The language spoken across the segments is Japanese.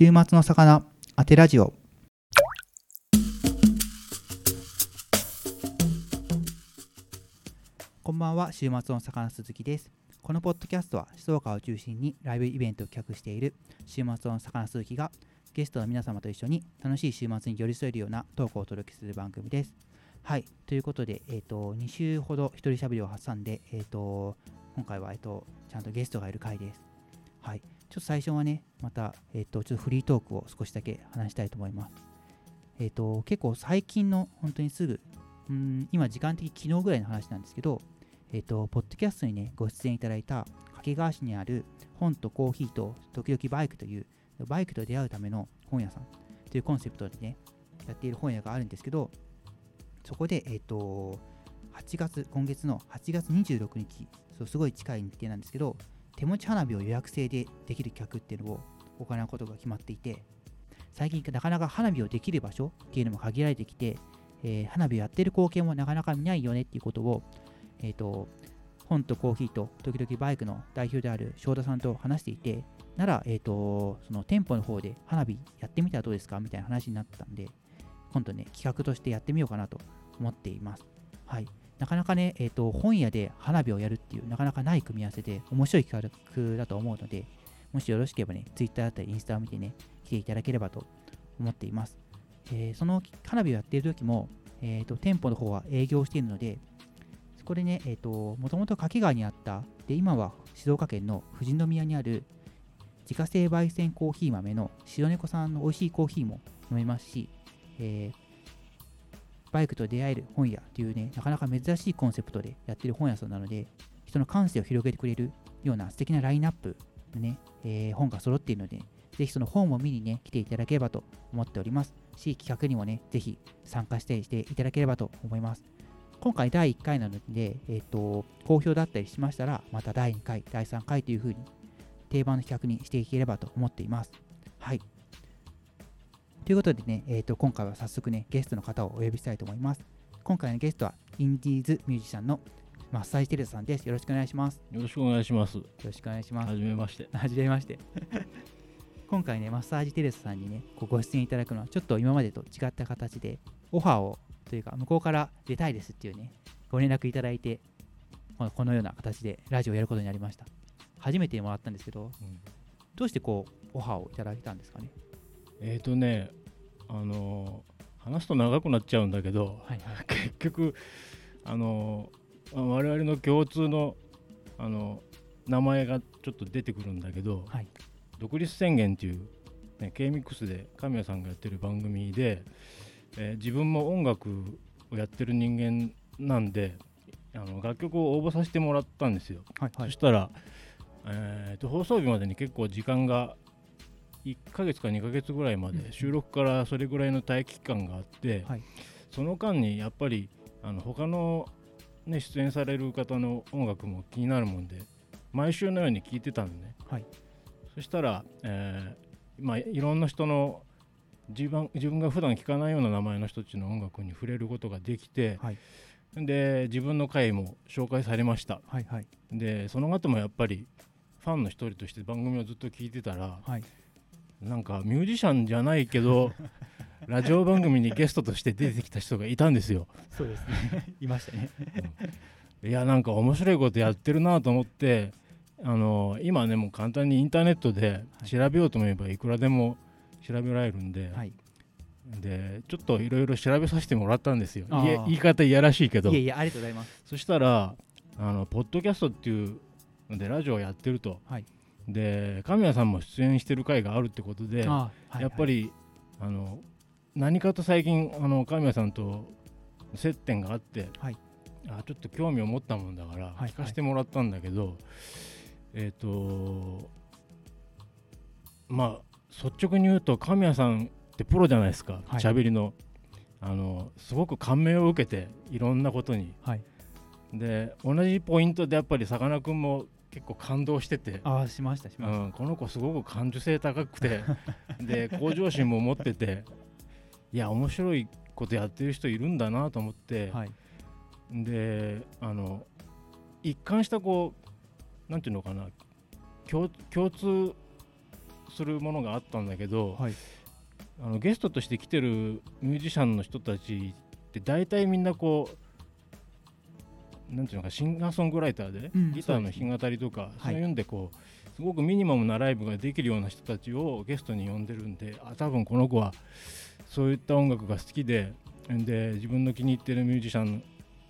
週末の魚当てラジオ。こんばんは週末の魚鈴木です。このポッドキャストは静岡を中心にライブイベントを企画している週末の魚鈴木がゲストの皆様と一緒に楽しい週末に寄り添えるようなトークをお届けする番組です。はいということで、えーと、2週ほど一人喋りを挟んで、えーと、今回は、えーと、ちゃんとゲストがいる回です。はい。ちょっと最初はねまた、えー、とちょっとフリートークを少しだけ話したいと思います。えっ、と結構最近の本当にすぐうん今時間的昨日ぐらいの話なんですけどえっ、と、ポッドキャストにね、ご出演いただいた掛川市にある本とコーヒーと時々バイクという、バイクと出会うための本屋さんというコンセプトでね、やっている本屋があるんですけど、そこで、えっ、と、8月、今月の8月26日、そうすごい近い日程なんですけど、手持ち花火を予約制でできる企画っていうのを行うことが決まっていて、最近なかなか花火をできる場所っていうのも限られてきて、えー、花火をやってる光景もなかなか見ないよねっていうことをえっ、ー、と、本とコーヒーと時々バイクの代表である翔太さんと話していて、なら、えっ、ー、と、その店舗の方で花火やってみたらどうですかみたいな話になったんで、今度ね、企画としてやってみようかなと思っています。はい。なかなかね、えっ、ー、と、本屋で花火をやるっていう、なかなかない組み合わせで、面白い企画だと思うので、もしよろしければね、Twitter だったりインスタを見てね、来ていただければと思っています。えー、その花火をやっている時も、えーと店舗の方は営業しているので、そこれね、えっ、ー、と、もともと掛川にあった、で、今は静岡県の富士宮にある自家製焙煎コーヒー豆の白猫さんの美味しいコーヒーも飲めますし、えー、バイクと出会える本屋というね、なかなか珍しいコンセプトでやってる本屋さんなので、人の感性を広げてくれるような素敵なラインナップのね、えー、本が揃っているので、ぜひその本を見にね、来ていただければと思っております。し、企画にもね、ぜひ参加してしていただければと思います。今回第1回なので、えっ、ー、と、好評だったりしましたら、また第2回、第3回というふうに定番の企画にしていければと思っています。はい。ということでね、えっ、ー、と、今回は早速ね、ゲストの方をお呼びしたいと思います。今回のゲストは、インディーズミュージシャンのマッサージテレサさんです。よろしくお願いします。よろしくお願いします。よろしくお願いします。はじめまして。はじめまして。今回ね、マッサージテレサさんにね、ご出演いただくのは、ちょっと今までと違った形で、オファーをというか、向こうから出たいですっていうね、ご連絡いただいて、このような形でラジオをやることになりました。初めてもらったんですけど、うん、どうしてこう、オファーをいただいたんですかね？えっ、ー、とね、あの話すと長くなっちゃうんだけど、はいはい、結局、あの我々の共通のあの名前がちょっと出てくるんだけど、はい、独立宣言っていう、ね、K-MIX で神谷さんがやってる番組で、えー、自分も音楽をやってる人間なんであの楽曲を応募させてもらったんですよ、はいはい、そしたら、えーと、放送日までに結構時間が1ヶ月か2ヶ月ぐらいまで収録からそれぐらいの待機期間があって、はい、その間にやっぱりあの他のね、出演される方の音楽も気になるもんで毎週のように聴いてたのね、はい、そしたら、えーまあ、いろんな人の自分自分が普段聴かないような名前の人たちの音楽に触れることができて、はい、で自分の回も紹介されました、はいはい、でその後もやっぱりファンの一人として番組をずっと聞いてたら、はい、なんかミュージシャンじゃないけど ラジオ番組にゲストとして出てきた人がいたんですよ。そうですね。いましたね。うん、いやなんか面白いことやってるなと思ってあの今ねもう簡単にインターネットで調べようと思えばいくらでも、調べられるんで、はい、でちょっといろいろ調べさせてもらったんですよ。言い方いやらしいけど。いやいやありがとうございます。そしたらあのポッドキャストっていうのでラジオをやってると、はい、で神谷さんも出演してる回があるってことで、はい、やっぱりあの何かと最近あの神谷さんと接点があって、はい、あちょっと興味を持ったもんだから聞かせてもらったんだけど、えっ、ー、とまあ率直に言うと神谷さんってプロじゃないですか喋、はい、りの。あのすごく感銘を受けていろんなことに、はい、で同じポイントでやっぱりさかなクンも結構感動してて。あしましたしました、うん、この子すごく感受性高くて。で向上心も持ってて。いや面白いことやってる人いるんだなと思って、はい、であの一貫したこうなんていうのかな。共共通するものがあったんだけど、はい。あのゲストとして来てるミュージシャンの人たちって大体みんなこうなんていうのかシンガーソングライターで、うん。ギターの弾き語りとかそういうんでこうすごくミニマムなライブができるような人たちをゲストに呼んでるんであ多分この子はそういった音楽が好きでで自分の気に入ってるミュージシャン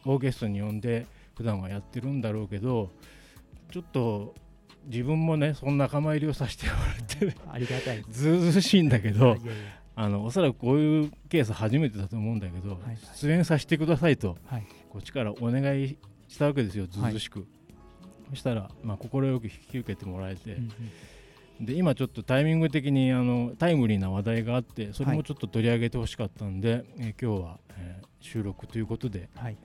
をゲストに呼んで普段はやってるんだろうけどちょっと自分もねそんな仲間入りをさせてもらってねありがたい。ずうずうしいんだけどいあのおそらくこういうケース初めてだと思うんだけど、はい。出演させてくださいとはい。こっちからお願いしたわけですよずうずうしく、そしたらまあ快く引き受けてもらえて、うんうん。で今ちょっとタイミング的にあのタイムリーな話題があってそれもちょっと取り上げてほしかったんで、えー今日は、えー収録ということで、はい。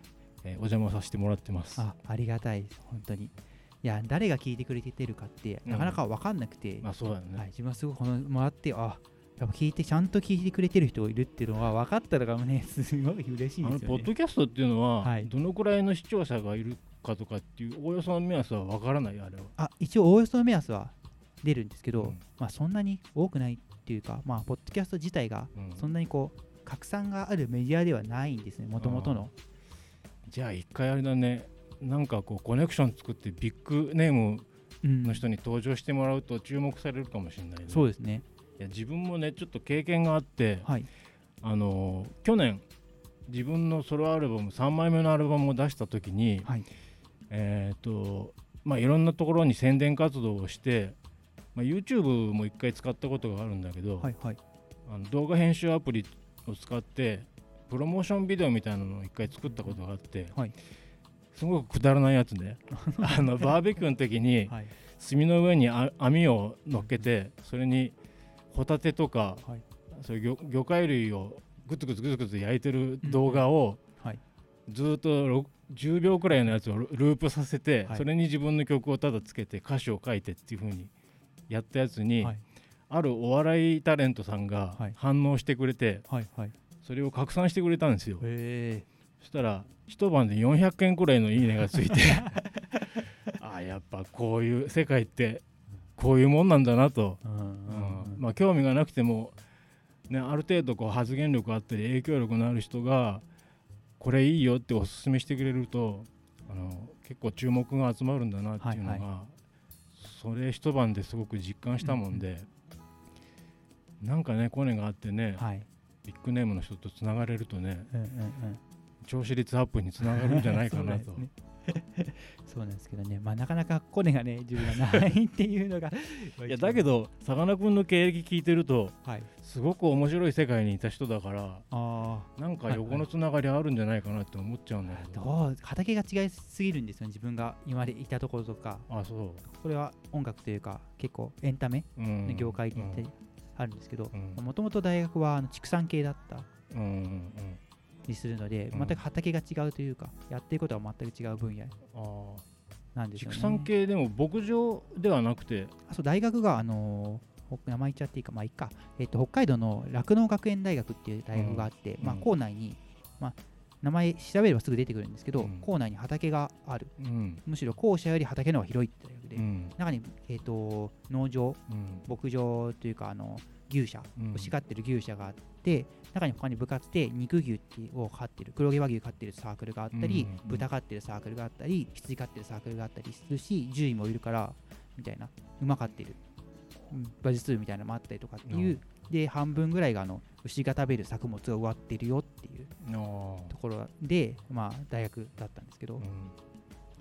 えーお邪魔させてもらってます。あありがたいです。本当に。いや誰が聞いてくれてるかってなかなか分かんなくて、まあそうだよね、はい、自分はすごいこのもらってあやっぱ聞いてちゃんと聞いてくれてる人がいるっていうのは分かったのがね すごい嬉しいですよね。ポッドキャストっていうのは、はい。どのくらいの視聴者がいるかとかっていうおおよその目安はわからないあれは。あ一応おおよその目安は出るんですけど、うん。まあそんなに多くないっていうかまあポッドキャスト自体がうん。そんなにこう拡散があるメディアではないんですねもともとのじゃあ一回あれだね。なんかこうコネクション作ってビッグネームうん。の人に登場してもらうと注目されるかもしれないね、そうですねいや自分もねちょっと経験があって、はい。あのー去年自分のソロアルバム3枚目のアルバムを出した時に、はい。えっ、とまあいろんなところに宣伝活動をして、まあ、YouTube も一回使ったことがあるんだけど、はいはい。あの動画編集アプリを使ってプロモーションビデオみたいなのを一回作ったことがあって、はい。すごくくだらないやつで あのバーベキューの時にはい。炭の上にあ網を乗っけてそれにホタテとかはい。そういう魚魚介類をグツグツグツグツ焼いてる動画をはい。ずーっとろ10秒くらいのやつをルループさせて、はい。それに自分の曲をただつけて歌詞を書いてっていう風にやったやつに、はい。あるお笑いタレントさんがはい。反応してくれて、それを拡散してくれたんですよ。そしたら一晩で400件くらいの「いいね」がついて。あやっぱこういう世界ってこういうもんなんだなと、うん。うん。うんうんまあ興味がなくても、ね、ある程度こう発言力あったり影響力のある人がこれいいよっておすすめしてくれるとあの結構注目が集まるんだなっていうのが、はいそれ一晩ですごく実感したもんで、なんかねコネがあってね、はい。ビッグネームの人とつながれるとねうんうんうん。調子率アップにつながるんじゃないかなと そうなんですけどね、まあ、なかなかコネがね、自分がないっていうのが。いやだけ、どさかなクンの経歴聞いてるとはい、すごく面白い世界にいた人だからあなんか横のつながりあるんじゃないかなって思っちゃうんだけあ、どどう畑が違いすぎるんですよね、自分が今までいたところとか、あそこれは音楽というか、結構エンタメう、うんの業界にうんあるんですけど、うん。もともと大学はあの畜産系だった。うんうんりするので、うん。全く畑が違うというか、やってることは全く違う分野あなんですよね。畜産系でも牧場ではなくて？あそう大学が、あのーほ名前言っちゃっていいか、まあいいか、えっと、北海道の酪農学園大学っていう大学があって、まあ、うん。うん校内に、まあ、名前調べればすぐ出てくるんですけど、うん。校内に畑がある。うん。むしろ校舎より畑の方が広いって大学で、うん。中に、えっと農場、うん。牧場というか、あの牛舎、うん。牛飼ってる牛舎があって、中に他に部活で肉牛を飼ってる、黒毛和牛飼ってるサークルがあったり、うんうんうん。豚飼ってるサークルがあったり、羊飼ってるサークルがあったりするし、獣医もいるから、みたいな、馬飼ってる、うん馬術部みたいなのもあったりとかっていう、で、半分ぐらいがあの牛が食べる作物が終わってるよっていうあところで、まあ、大学だったんですけど、ーうん。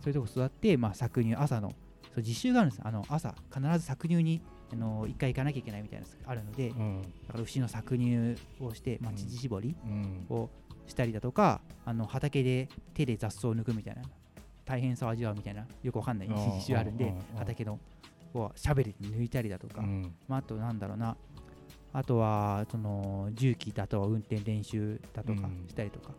そういうとこ育って、まあ、搾乳、朝の、そう実習があるんですあの朝、必ず搾乳にあの1回行かなきゃいけないみたいなのがあるので、うん。だから牛の搾乳をして、まあ、うん。乳搾りうん。をしたりだとか、あの畑で手で雑草を抜くみたいな、大変さを味わうみたいな、よくわかんないあー実習 あるんで畑のをシャベルで抜いたりだとか、うん。まあ、あとなんだろうな、あとはその重機だと運転練習だとかうん。したりとか、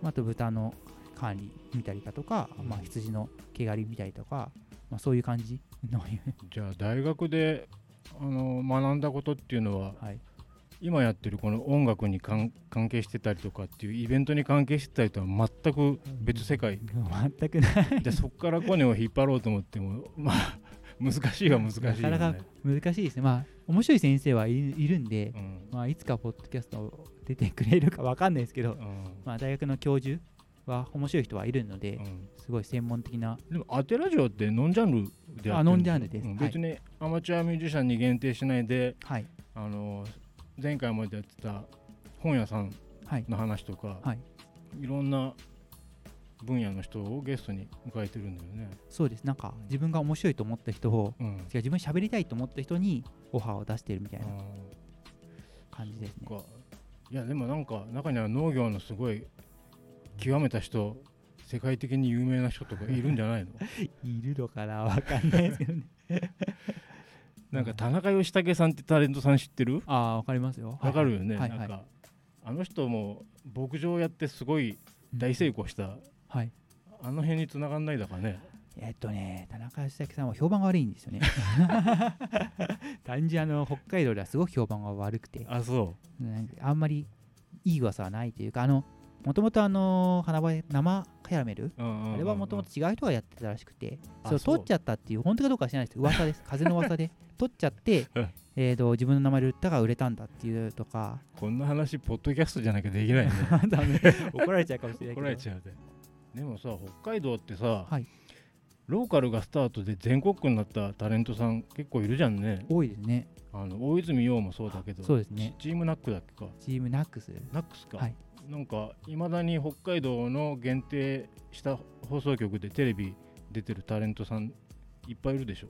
まあ、あと豚の管理見たりだとか、うん。まあ、羊の毛刈り見たりとか、まあ、そういう感じの、じゃあ大学であの学んだことっていうのははい、今やってるこの音楽に関関係してたりとかっていうイベントに関係してたりとは全く別世界。全くない。でそこからコネを引っ張ろうと思ってもまあ難しいは難しい、ね、なかなか難しいですね。まあ面白い先生はいるんで、うん、まあ、いつかポッドキャスト出てくれるか分かんないですけど、うん、まあ、大学の教授は面白い人はいるので、うん、すごい専門的な。でもアテラジオってノンジャンルであノンジャンルです、別にアマチュアミュージシャンに限定しないで、はい、あの前回までやってた本屋さんの話とか、はい、いろんな分野の人をゲストに迎えてるんだよね。そうです。なんか自分が面白いと思った人を、うん、違う自分喋りたいと思った人にオファーを出してるみたいな感じですね。いやでもなんか中には農業のすごい極めた人世界的に有名な人とかいるんじゃないの？いるのかな？わかんないですけどね。なんか田中義武さんってタレントさん知ってる？ああわかりますよ。わかるよね、はい。はい、なんかあの人も牧場やってすごい大成功した。はい、あの辺に繋がんないだかね。えっとね、田中義明さんは評判が悪いんですよね。単純あの北海道ではすごく評判が悪くて、あそう。あんまりいい噂はないというか、あのもともとあの花生生キャラメル、あれはもともと違う人がやってたらしくて、それを取っちゃったっていう、本当かどうかは知らないです。噂です、風の噂で。取っちゃって、えーと自分の名前で売ったが売れたんだっていうとか、こんな話、ポッドキャストじゃなきゃできないね。怒られちゃうかもしれないけど。怒られちゃうで。でもさ北海道ってさ、はい、ローカルがスタートで全国区になったタレントさん結構いるじゃんね。多いですね。あの大泉洋もそうだけどそうですね。チームナックだっけか。チームナックス。ナックスか、はい、なんかいまだに北海道の限定した放送局でテレビ出てるタレントさんいっぱいいるでしょ？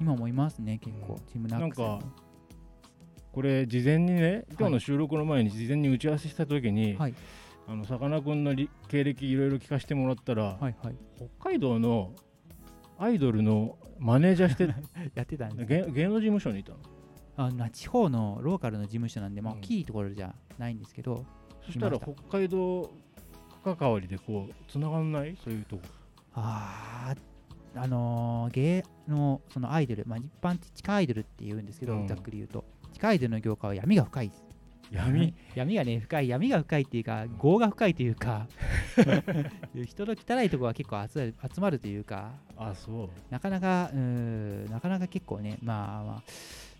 今もいますね結構、うん、チームナックスなんかこれ事前にね今日の収録の前に事前に打ち合わせした時に、はい。あのさかなクンの経歴いろいろ聞かせてもらったら、はいはい、北海道のアイドルのマネージャーして やってたんです。芸能事務所にいたの？あな地方のローカルの事務所なんで、まあ、大きいところじゃないんですけど、うん、そしたら北海道関わりでこうつながんない？そういうとこ。あああのー、芸のそのアイドル、まあ、一般的地下アイドルって言うんですけど、うん、ざっくり言うと。地下アイドルの業界は闇が深い。です闇？闇がね深い。闇が深いっていうか業が深いというか 人の汚いところは結構集まるというか。あそう。なかなかうんなかなか結構ねまあまあ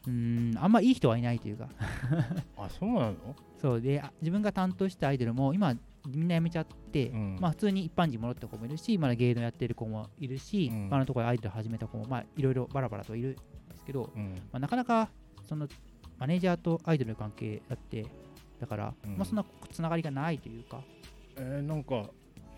うんあんまいい人はいないというか。あそうなの？そうで自分が担当したアイドルも今みんな辞めちゃって、うん、まあ普通に一般人戻った子もいるしまだ芸能やってる子もいるし、うん、他のところでアイドル始めた子もまあいろいろバラバラといるんですけど、うん、まあ、なかなかそのマネージャーとアイドルの関係だってだから、うん、まあ、そんなつながりがないというか、えー、なんか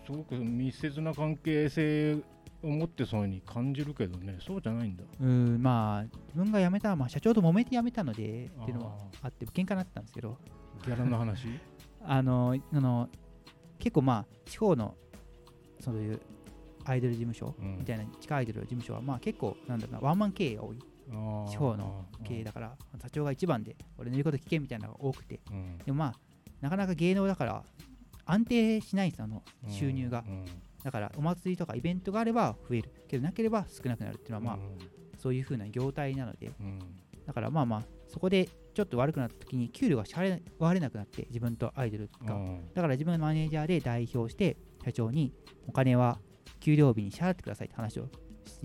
すごく密接な関係性を持ってそうに感じるけどね。そうじゃないんだ。うんまあ自分が辞めた、まあ、社長と揉めて辞めたのでっていうのはあって喧嘩になったんですけど。ギャラの話？あのあの結構まあ地方のそういうアイドル事務所みたいな地下アイドル事務所はまあ結構なんだろうなワンマン経営が多い。地方の経営だから社長が一番で俺の言うこと聞けみたいなのが多くて、うん、でもまあなかなか芸能だから安定しないんですあの収入が、うん、だからお祭りとかイベントがあれば増える。けどなければ少なくなるっていうのはまあ、そういう風な業態なので、だからまあまあそこでちょっと悪くなった時に給料が支払われなくなって自分とアイドルが、だから自分のマネージャーで代表して社長にお金は給料日に支払ってくださいって話を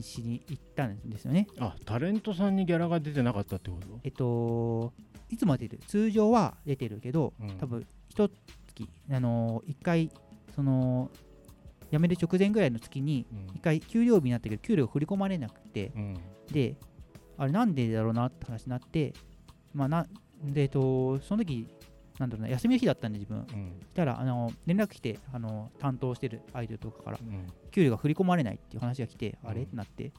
しに行ったんですよね。あタレントさんにギャラが出てなかったってこと？えっと、いつも出てる、通常は出てるけど、うん、多分一月、あのー、1回、その、辞める直前ぐらいの月に、1回給料日になったけど、給料振り込まれなくて、うん、で、あれなんでだろうなって話になって、まあな、で、えっと、その時なんだろうな、休みの日だったんで、自分。うん、したら、あの連絡来てあの、担当してるアイドルとかから、うん、給料が振り込まれないっていう話が来て、うん、あれ？ってなって、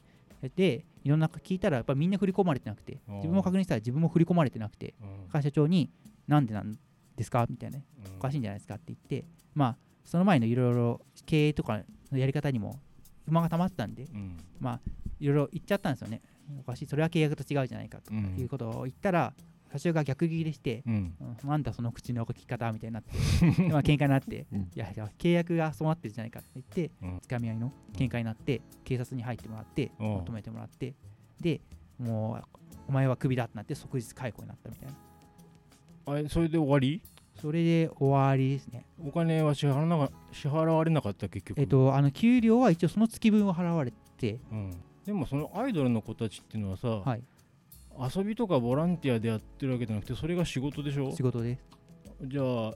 で、いろんな聞いたら、やっぱりみんな振り込まれてなくて、自分も確認したら自分も振り込まれてなくて、会社長に、なんでなんですか？みたいな、おかしいんじゃないですかって言って、まあ、その前のいろいろ経営とかのやり方にも不満がたまったんで、まあ、いろいろ言っちゃったんですよね。おかしい、それは契約と違うじゃないかと。いうことを言ったら、社長が逆ギレして、うん、なんだその口の書き方みたいになって まあ喧嘩になって、うん、いやいや契約がそうなってるじゃないかって言って、うん、つかみ合いの喧嘩になって警察に入ってもらってまとめてもらってでもうお前はクビだってなって即日解雇になったみたいな。あれそれで終わり？それで終わりですね。お金は支払わ支払われなかった結局。えっとあの給料は一応その月分は払われて、でもそのアイドルの子たちっていうのはさ、はい。遊びとかボランティアでやってるわけじゃなくてそれが仕事でしょ？仕事です。じゃあ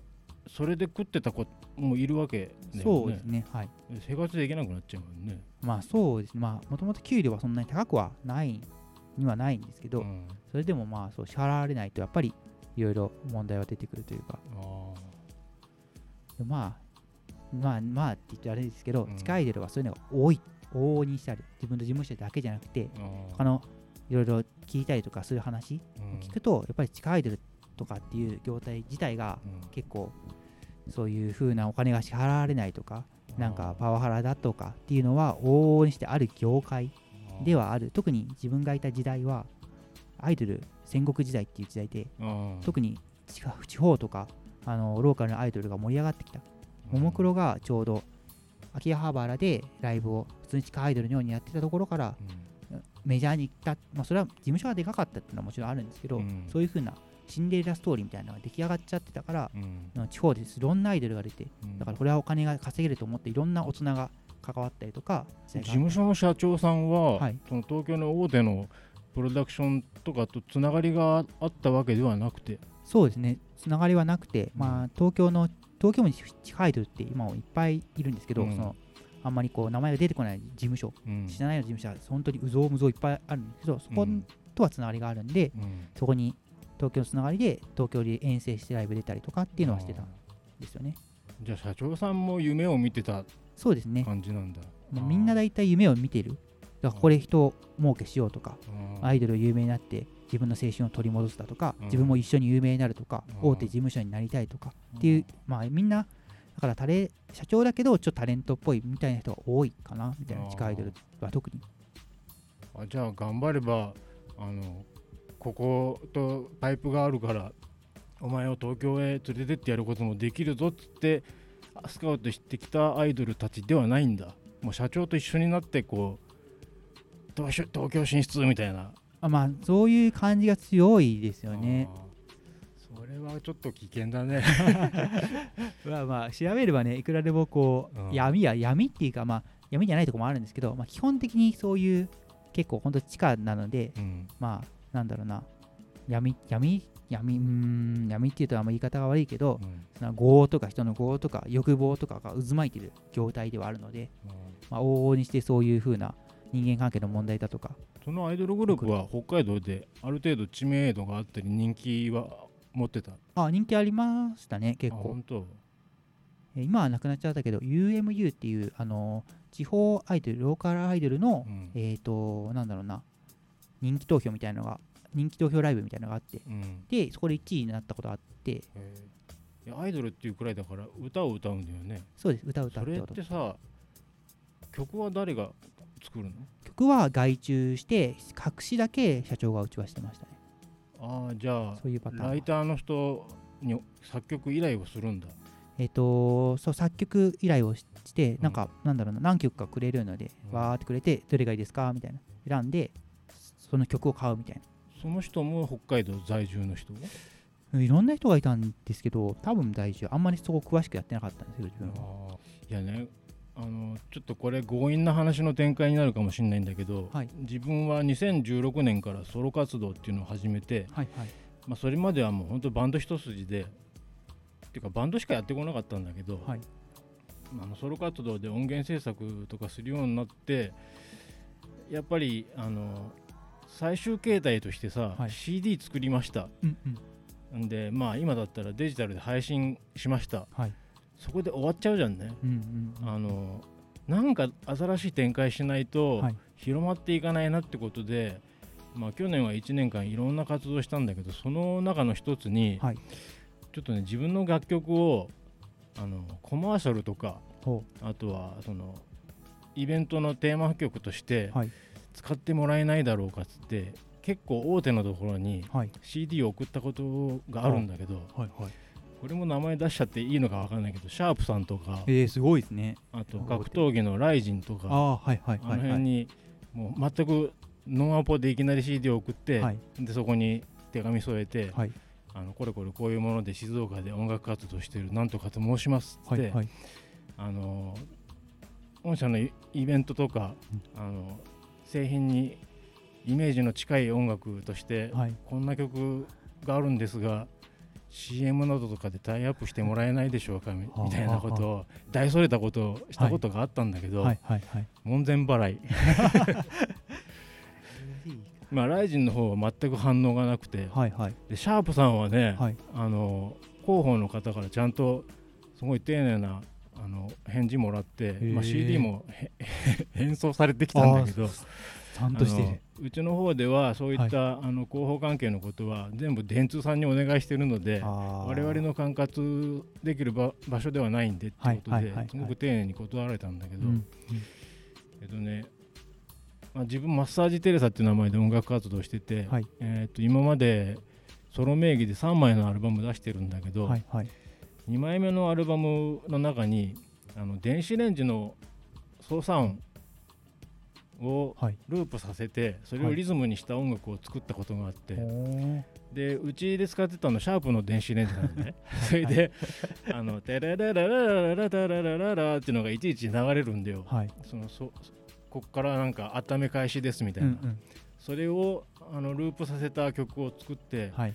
それで食ってた子もいるわけね。そうですねはい。生活できなくなっちゃうもんね。まあそうですね。まあもともと給料はそんなに高くはないにはないんですけど、うん。それでもまあそう支払われないとやっぱりいろいろ問題は出てくるというか。まあまあまあって言ってあれですけど、うん。地下アイドルはそういうのが多い。往々にしてある自分の事務所だけじゃなくて他のいろいろ聞いたりとかする話うん。聞くとやっぱり地下アイドルとかっていう業態自体がうん。結構そういう風なお金が支払われないとかなんかパワハラだとかっていうのは往々にしてある業界ではある。特に自分がいた時代はアイドル戦国時代っていう時代で特に地方とかあのローカルのアイドルが盛り上がってきた。ももクロがちょうど秋葉原でライブを普通に地下アイドルのようにやってたところからメジャーに行った、まあ、それは事務所がでかかったっていうのはもちろんあるんですけど、うん。そういう風なシンデレラストーリーみたいなのが出来上がっちゃってたから、うん。地方でいろんなアイドルが出てうん。だからこれはお金が稼げると思っていろんな大人が関わったりとか事務所の社長さんは、はい。その東京の大手のプロダクションとかとつながりがあったわけではなくて、そうですね。つながりはなくて、まあ、東京の東京に地下アイドルって今もいっぱいいるんですけど、うん。そのあんまりこう名前が出てこない事務所うん。知らないような事務所は本当にうぞうむぞういっぱいあるんですけどそこうんとはつながりがあるんで、うん。そこに東京のつながりで東京で遠征してライブ出たりとかっていうのはしてたんですよね。じゃあ社長さんも夢を見てたそうですね、感じなんだ、まあみんな大体夢を見てるだからここで人儲けしようとかうん。アイドル有名になって自分の青春を取り戻すだとか、うん。自分も一緒に有名になるとか、うん大手事務所になりたいとかっていう、まあみんなだからタレ社長だけどちょっとタレントっぽいみたいな人が多いかなみたいな地下アイドルは特に。あじゃあ頑張ればあのこことパイプがあるからお前を東京へ連れてってやることもできるぞっつってスカウトしてきたアイドルたちではないんだ。もう社長と一緒になってこう東京東京進出みたいな。あまあそういう感じが強いですよね。それはちょっと危険だね。まあまあ調べればねいくらでもこう、うん。闇や闇っていうかまあ闇じゃないところもあるんですけど、まあ、基本的にそういう結構本当地下なのでうん。まあなんだろうな。闇闇闇うーん闇っていうとあんま言い方が悪いけど、うん。その業とか人の業とか欲望とかが渦巻いてる業態ではあるので、まあ、往々にしてそういう風な人間関係の問題だとか。そのアイドルグループは北海道である程度知名度があったり人気は持ってた。あ人気ありましたね結あ構今はなくなっちゃったけど UMU っていうあの地方アイドルローカルアイドルの、うん。えっ、となんだろうな人気投票みたいなのが人気投票ライブみたいなのがあって。うん。でそこで1位になったことがあって。アイドルっていうくらいだから歌を歌うんだよね。そうです。歌歌それっってことてさ曲は誰が作るの？曲は外注して隠しだけ社長がうちはしてましたね。ああじゃあそういうパターンは。ライターの人に作曲依頼をするんだ。えっ、とそう作曲依頼をししてん。なんか、なんだろうな何曲かくれるので、うん。わーってくれてどれがいいですかみたいな。選んでその曲を買うみたいな。その人も北海道在住の人うんいろんな人がいたんですけど多分大丈夫あんまりそこ詳しくやってなかったんですけど自分は。いやねあのちょっとこれ強引な話の展開になるかもしれないんだけど、はい。自分は2016年からソロ活動っていうのを始めて、はいはい。まあ、それまではもう本当バンド一筋でっていうかバンドしかやってこなかったんだけど、はい。あのソロ活動で音源制作とかするようになってやっぱりあの最終形態としてさ、はい。CD 作りました。うんうんん。でまあ今だったらデジタルで配信しました。はいそこで終わっちゃうじゃんね。うんうん。あのなんか新しい展開しないとはい。広まっていかないなってことで、まあ、去年は1年間いろんな活動したんだけどその中の一つに、はい。ちょっとね自分の楽曲をあのコマーシャルとかほあとはそのイベントのテーマ曲としてはい。使ってもらえないだろうかっつって結構大手のところに CD を送ったことがあるんだけどはいはいこれも名前出しちゃっていいのか分かんないけどシャープさんとかえー、すごいですね。あと格闘技のライジンとかああはいはいあの辺にもう全くノンアポでいきなり CD を送って、はい。でそこに手紙添えて、はい。あのこれこれこういうもので静岡で音楽活動してるなんとかと申しますって、はいはい。あの御社のイイベントとか、あの製品にイメージの近い音楽として、はい、こんな曲があるんですが CM などとかでタイアップしてもらえないでしょうかみたいなことを大それたことをしたことがあったんだけど、門前払い。まあ、ライジンの方は全く反応がなくて、はい。はい、でシャープさんはね、はい、あの広報の方からちゃんとすごい丁寧なあの返事もらって、まあ、CD も変装されてきたんだけどちゃんとしてうちの方ではそういった、はい、あの広報関係のことは全部電通さんにお願いしているので我々の管轄できる場場所ではないんでってことで、すごく丁寧に断られたんだけど、うんうん、えっとねまあ、自分マッサージテレサっていう名前で音楽活動してて、はい、えー、と今までソロ名義で3枚のアルバム出してるんだけど、はいはい、2枚目のアルバムの中にあの電子レンジの操作音をループさせてそれをリズムにした音楽を作ったことがあって、はい、でうちで使ってたのシャープの電子レンジなのね。それで「あのテレレレレレレテレレレレ」っていうのがいちいち流れるんだよ、はい、そのそこっからなんか温め返しですみたいな、うんうん、それをあのループさせた曲を作って、はい、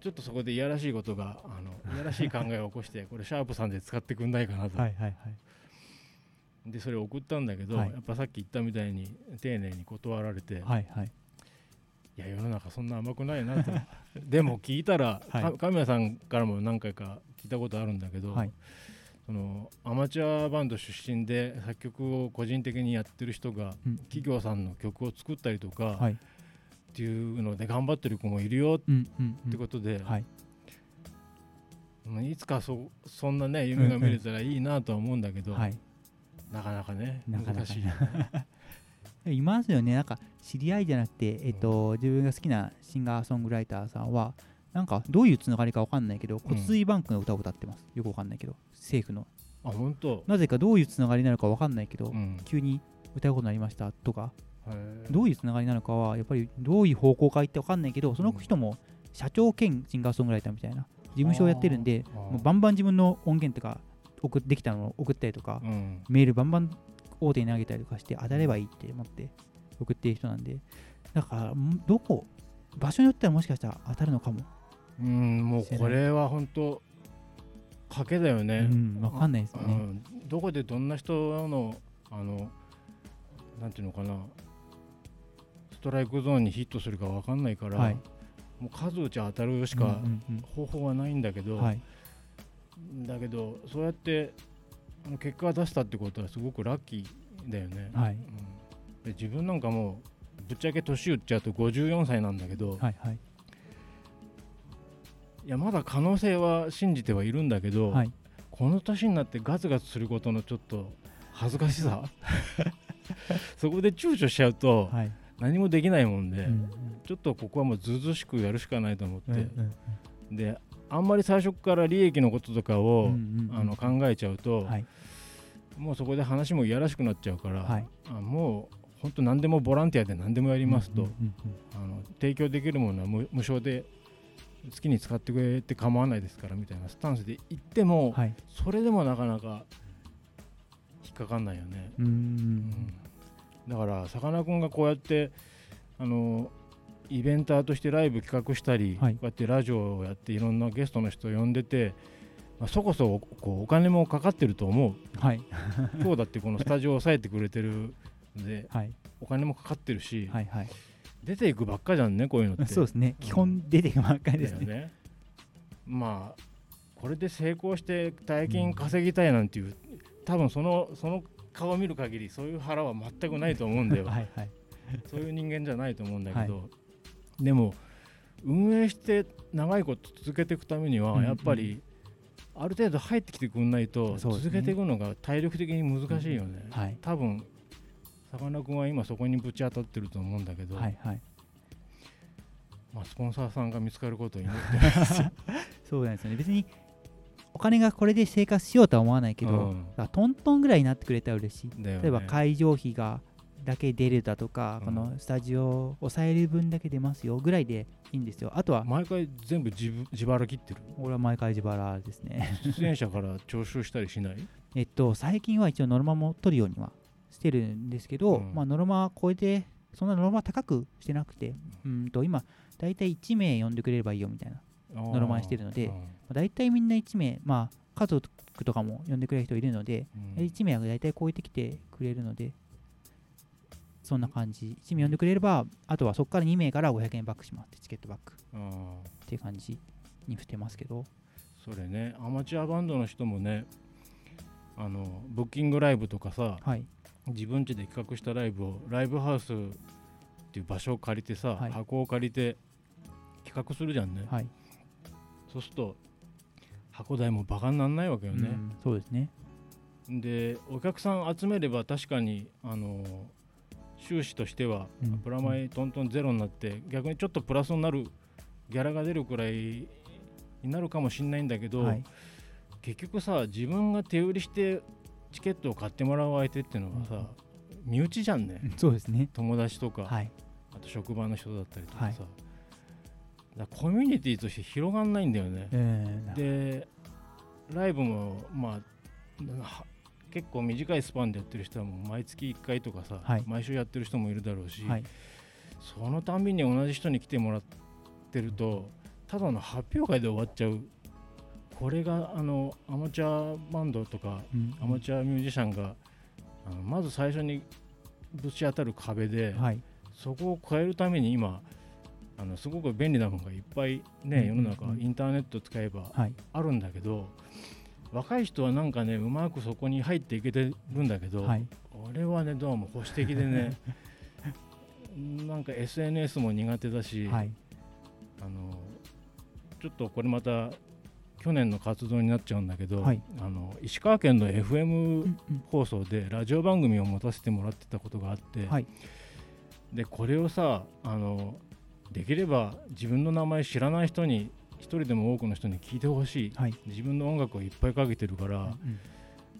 ちょっとそこでいやらしいことがあのいやらしい考えを起こしてこれシャープさんで使ってくんないかなと。はいでそれを送ったんだけど、はい、やっぱさっき言ったみたいに丁寧に断られて、はいはい、いや世の中そんな甘くないなと。でも聞いたら、はい、神谷さんからも何回か聞いたことあるんだけど、はい、そのアマチュアバンド出身で作曲を個人的にやってる人が、企業さんの曲を作ったりとか、はい、っていうので頑張ってる子もいるよってことで、はい、いつかそそんなね夢が見れたらいいなとは思うんだけど、はい、なかなかね難しい、いますよね。なんか知り合いじゃなくて、えっと、自分が好きなシンガーソングライターさんはなんかどういうつながりか分かんないけど、骨髄バンクの歌を歌ってます。よく分かんないけど、政府の。あ、本当？なぜかどういうつながりなのか分かんないけど、うん、急に歌うことになりましたとか、どういうつながりなのかは、やっぱりどういう方向かって分かんないけど、その人も社長兼シンガーソングライターみたいな事務所をやってるんで、もうバンバン自分の音源とか送ってきたのを送ったりとか、うん、メールバンバン大手に投げたりとかして当たればいいって思って送ってる人なんで、だから、どこ、場所によってはもしかしたら当たるのかも。うんもうこれは本当賭けだよね、うん、分かんないですね、うん、どこでどんな人のあのなんていうのかな。ストライクゾーンにヒットするか分かんないから、はい、もう数打ち当たるしか方法はないんだけど、だけどそうやって結果を出したってことはすごくラッキーだよね、はい、うん、で自分なんかもぶっちゃけ年打っちゃうと54歳なんだけど、はいはい、いやまだ可能性は信じてはいるんだけど、はい、この年になってガツガツすることのちょっと恥ずかしさ。そこで躊躇しちゃうと、はい、何もできないもんで、うんうん、ちょっとここはもうずうずしくやるしかないと思って、うんうんうん、であんまり最初から利益のこととかを、あの考えちゃうと、はい、もうそこで話もいやらしくなっちゃうから、はい、あもう本当何でもボランティアで何でもやりますと、あの提供できるものは無償で好きに使ってくれて構わないですからみたいなスタンスで言っても、はい、それでもなかなか引っかかんないよね。うん、だからさかなクンがこうやってあのイベンターとしてライブ企画したり、はい、こうやってラジオをやっていろんなゲストの人を呼んでて、まあ、そこそこうお金もかかってると思う、はい、今日だってこのスタジオを抑えてくれてるので、はい、お金もかかってるし、はいはい、出ていくばっかじゃんねこういうのって。そうですね、基本出ていくばっかりですね。ね、まあこれで成功して大金稼ぎたいなんていう、うん、多分そのその顔を見る限りそういう腹は全くないと思うんだよ。はい、はい、そういう人間じゃないと思うんだけど、はい、でも運営して長いこと続けていくためにはやっぱり、ある程度入ってきてくんないと続けていくのが体力的に難しいよね、はい、多分さかなクンは今そこにぶち当たってると思うんだけど、はいはい。まあ、スポンサーさんが見つかることを祈ってます。そうなんですよね。別にお金がこれで生活しようとは思わないけど、うん、トントンぐらいになってくれたら嬉しい、ね、例えば会場費がだけ出るだとか、うん、このスタジオを抑える分だけ出ますよぐらいでいいんですよ。あとは毎回全部自自腹切ってる？俺は毎回自腹ですね。出演者から徴収したりしない？えっと最近は一応ノルマも取るようにはしてるんですけど、うん。まあ、ノルマ超えてそんなノルマ高くしてなくてうん。と今大体1名呼んでくれればいいよみたいなノルマにしてるので、まあ、大体みんな1名まあ家族とかも呼んでくれる人いるので、うん。1名は大体超えてきてくれるのでそんな感じ。1名呼んでくれればあとはそこから2名から500円バックしますってチケットバック。っていう感じにしてますけど。それねアマチュアバンドの人もねあのブッキングライブとかさはい。自分家で企画したライブをライブハウスっていう場所を借りてさ、はい。箱を借りて企画するじゃんね、はい、そうすると箱代もバカにならないわけよね、うんそうですね。でお客さん集めれば確かにあの収支としてはうん。プラマイトントンゼロになって逆にちょっとプラスになるギャラが出るくらいになるかもしれないんだけど、はい。結局さ自分が手売りしてチケットを買ってもらう相手っていうのはさ、身内じゃんね。そうですね。友達とか、はい。あと職場の人だったりとかさ、はい。だコミュニティとして広がんないんだよね、うんでライブもまあは結構短いスパンでやってる人はもう毎月1回とかさ、はい。毎週やってる人もいるだろうし、はい。そのたんびに同じ人に来てもらってるとただの発表会で終わっちゃう。これがあのアマチュアバンドとかうん。アマチュアミュージシャンがあのまず最初にぶち当たる壁で、はい。そこを超えるために今あのすごく便利なものがいっぱいね、うん世の中うんインターネット使えばはい。あるんだけど若い人はなんかねうまくそこに入っていけてるんだけど、はい。俺はねどうも保守的でね なんか SNS も苦手だし、はい。あのちょっとこれまた去年の活動になっちゃうんだけど、はい。あの石川県のう FM 放送でラジオ番組を持たせてもらってたことがあって、はい。でこれをさあのできれば自分の名前知らない人に一人でも多くの人に聞いてほしい。はい。自分の音楽をいっぱいかけてるから、うん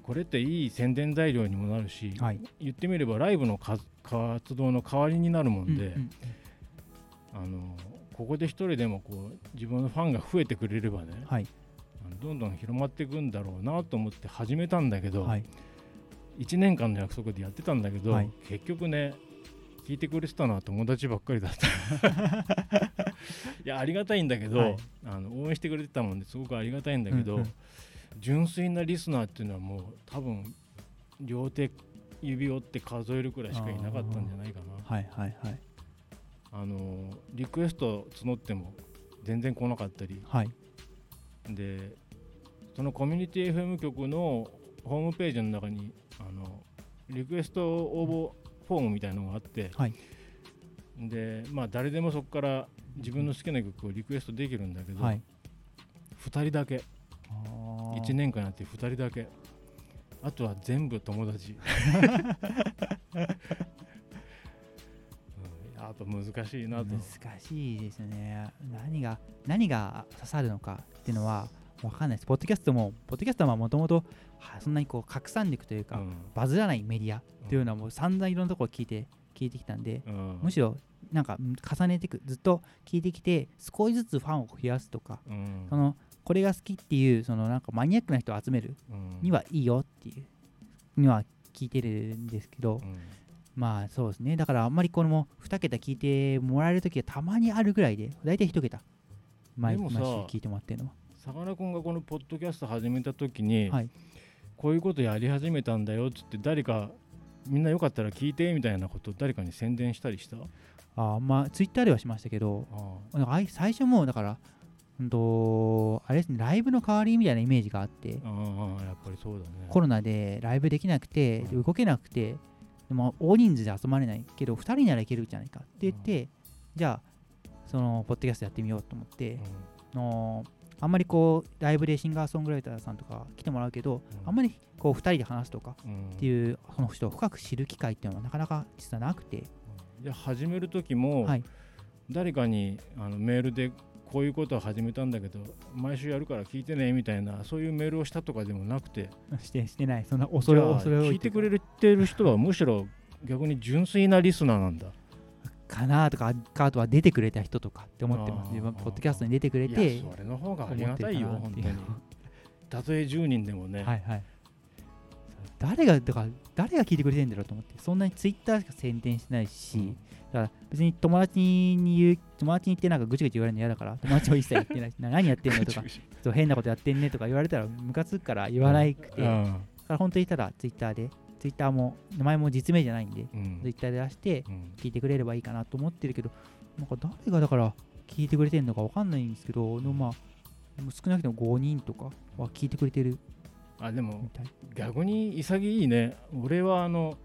これっていい宣伝材料にもなるし、はい。言ってみればライブのか活動の代わりになるもんで、うんうんあのここで一人でもこう自分のファンが増えてくれればね、はい。どんどん広まっていくんだろうなと思って始めたんだけど、はい。1年間の約束でやってたんだけど、はい。結局ね聞いてくれてたのは友達ばっかりだった。いやありがたいんだけど、はい。あの応援してくれてたもんですごくありがたいんだけど、うんうん純粋なリスナーっていうのはもう多分両手指折って数えるくらいしかいなかったんじゃないかな。はい。はい。はい。あのリクエスト募っても全然来なかったり。はい。でそのコミュニティ FM 局のホームページの中にあのリクエスト応募フォームみたいなのがあって、はい。でまあ誰でもそこから自分の好きな曲をリクエストできるんだけど、はい。2人だけ。あー。1年間やって2人だけ。あとは全部友達。うん。やっぱ難しいなと。難しいですね。何が何が刺さるのかっていうのは分かんないです。ポッドキャストもポッドキャストはもともとそんなにこう拡散力というか、うん。バズらないメディアっていうのはもう散々いろんなところ聞いて聞いてきたんで、うん。むしろなんかうん重ねていくずっと聞いてきて少しずつファンを増やすとか、うん。そのこれが好きっていうそのなんかマニアックな人を集めるうん。にはいいよっていうには聞いてるんですけど、うん。まあそうですね。だからあんまりこれも2桁聞いてもらえる時はたまにあるぐらいで大体1桁毎毎週聞いてもらってるのはさかなクンがこのポッドキャスト始めた時に、はい。こういうことやり始めたんだよっつって誰かみんなよかったら聞いてみたいなこと誰かに宣伝したりした？あまあツイッターではしましたけどあ最初もだからうんとあれですねライブの代わりみたいなイメージがあってあああやっぱりそうだね。コロナでライブできなくて動けなくてでも大人数で集まれないけど2人ならいけるじゃないかって言ってじゃあそのポッドキャストやってみようと思ってのあんまりこうライブでシンガーソングライターさんとか来てもらうけど、うん。あんまりこう2人で話すとかっていうその人を深く知る機会っていうのはなかなか実はなくて、で始める時も、はい。誰かにあのメールでこういうことを始めたんだけど毎週やるから聞いてねみたいなそういうメールをしたとかでもなくて。してしてない。そんな恐れじゃあ恐れ多聞いてくれてる人はむしろ逆に純粋なリスナーなんだかなとかあとは出てくれた人とかって思ってます。自分ポッドキャストに出てくれいてやそれの方がありがたいよ本当に。たとえ10人でもね、はいはい。誰がだから誰が聞いてくれてるんだろうと思ってそんなにツイッターしか宣伝してないし、うん、だから別に友達に言う友達に言ってなんかぐちぐち言われるの嫌だから友達は一切言ってないし 何やってんのとかそう変なことやってんねとか言われたらムカつくから言わないくて、うん、だから本当にただツイッターでツイッターも名前も実名じゃないんで、うん、ツイッターで出して聞いてくれればいいかなと思ってるけど、なんか誰がだから聞いてくれてるのか分かんないんですけど、のまあ少なくとも5人とかは聞いてくれてるあでも逆に潔いね。俺はあの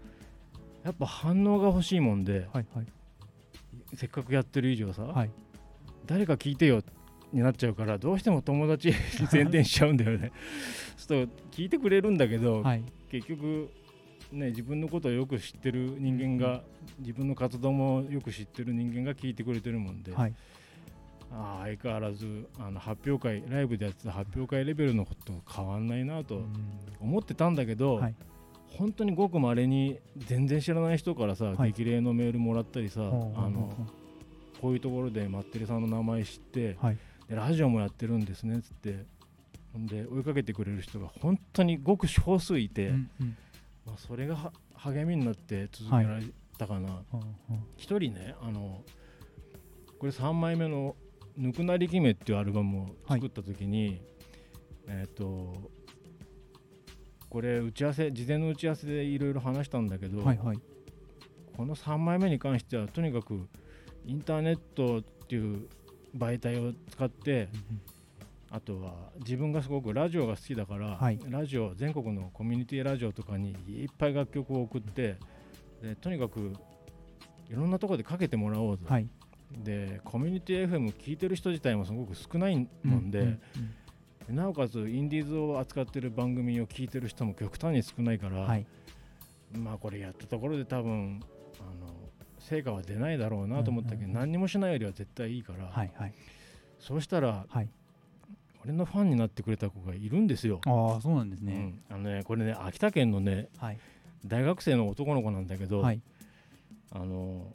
やっぱ反応が欲しいもんで、はいはい、せっかくやってる以上さ、はい、誰か聞いてよになっちゃうからどうしても友達に 宣伝しちゃうんだよね。そう聞いてくれるんだけど、はい、結局ね自分のことをよく知ってる人間が、うん、自分の活動もよく知ってる人間が聞いてくれてるもんで、はい、あ相変わらずあの発表会ライブでやってた発表会レベルのこと変わんないなと思ってたんだけど、はい、本当にごくまれに全然知らない人からさ、はい、激励のメールもらったりさ、あのこういうところでマッテレさんの名前知って、はい、でラジオもやってるんですねっつってで追いかけてくれる人が本当にごく少数いて、うんうん、まあ、それが励みになって続けられたかな。一、人ねあのこれ3枚目のぬくなり姫っていうアルバムを作った時に、はい、えっ、ー、とこれ打ち合わせ事前の打ち合わせでいろいろ話したんだけど、はいはい、この3枚目に関してはとにかくインターネットっていう媒体を使って、あとは自分がすごくラジオが好きだから、はい、ラジオ全国のコミュニティラジオとかにいっぱい楽曲を送ってでとにかくいろんなところでかけてもらおうと、はい、でコミュニティ FM 聞いてる人自体もすごく少ないもんで、うんうんうん、なおかつインディーズを扱ってる番組を聞いてる人も極端に少ないから、はい、まあこれやったところで多分あの成果は出ないだろうなと思ったけど、何にもしないよりは絶対いいから、はいはい、そうしたら、はい、俺のファンになってくれた子がいるんですよ。ああそうなんですね,、うん、あのねこれね秋田県のね、はい、大学生の男の子なんだけど、はい、あの